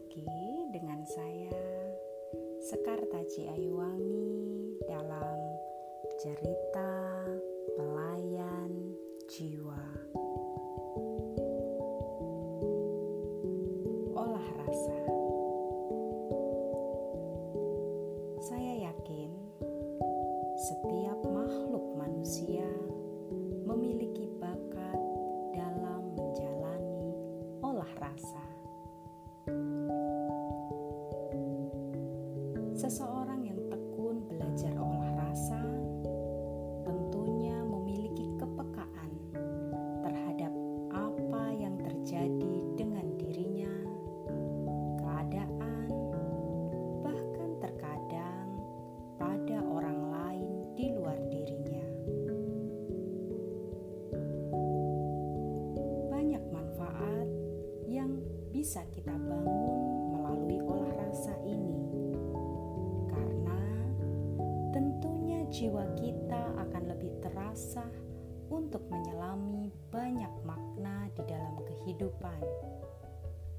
lagi dengan saya Sekar Taji Ayuwangi dalam cerita pelayan jiwa. Olah rasa. Saya yakin setiap Seseorang jiwa kita akan lebih terasa untuk menyelami banyak makna di dalam kehidupan,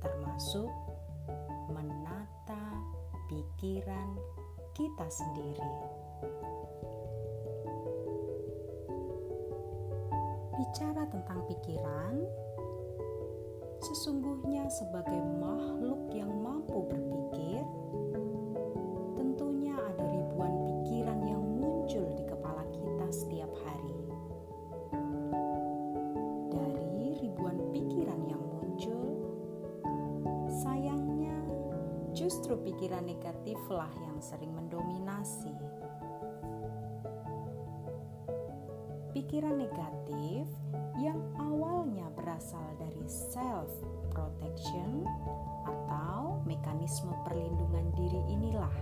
termasuk menata pikiran kita sendiri. Bicara tentang pikiran, sesungguhnya sebagai makhluk yang mampu berpikir, justru pikiran negatiflah yang sering mendominasi. Pikiran negatif yang awalnya berasal dari self protection atau mekanisme perlindungan diri inilah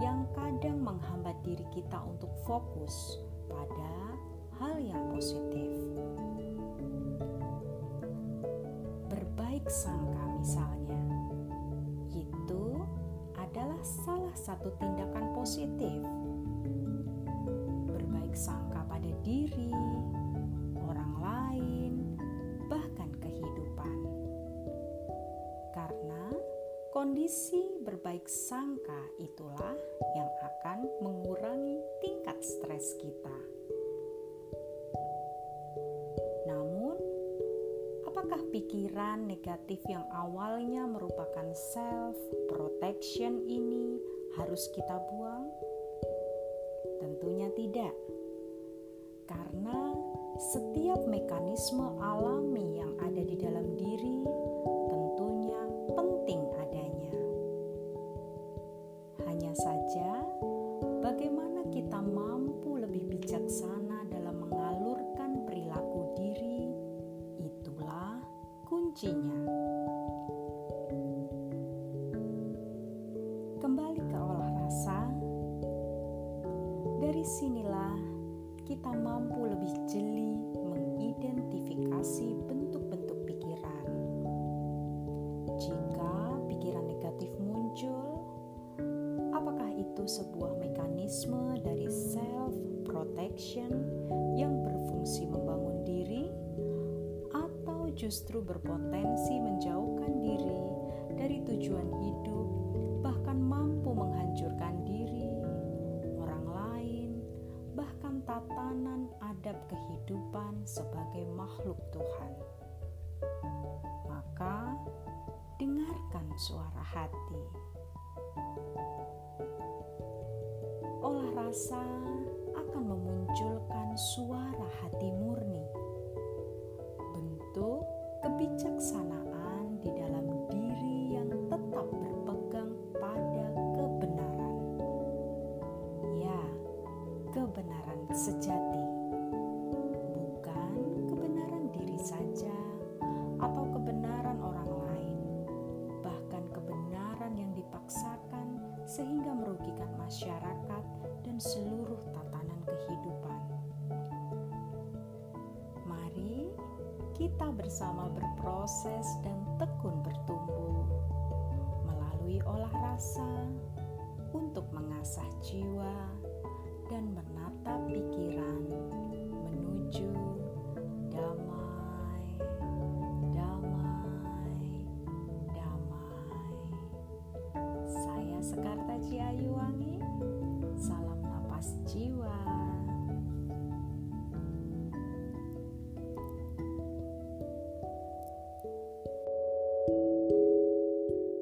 yang kadang menghambat diri kita untuk fokus pada hal yang positif. Berbaik sangka misalnya, salah satu tindakan positif. Berbaik sangka pada diri, orang lain, bahkan kehidupan. Karena kondisi berbaik sangka itulah yang akan mengurangi tingkat stres kita. Apakah pikiran negatif yang awalnya merupakan self protection ini harus kita buang? Tentunya tidak. Karena setiap mekanisme alami yang ada di dalam diri sinilah kita mampu lebih jeli mengidentifikasi bentuk-bentuk pikiran. Jika pikiran negatif muncul, apakah itu sebuah mekanisme dari self protection yang berfungsi membangun diri atau justru berpotensi menjauhkan diri tatanan adab kehidupan sebagai makhluk Tuhan. Maka, dengarkan suara hati. Olah rasa akan memunculkan suara hati sejati, bukan kebenaran diri saja atau kebenaran orang lain, bahkan kebenaran yang dipaksakan sehingga merugikan masyarakat dan seluruh tatanan kehidupan. Mari kita bersama berproses dan tekun bertumbuh melalui olah rasa untuk mengasah jiwa dan menatap pikiran menuju damai, damai, damai. Saya Sekarta Ciayuwangi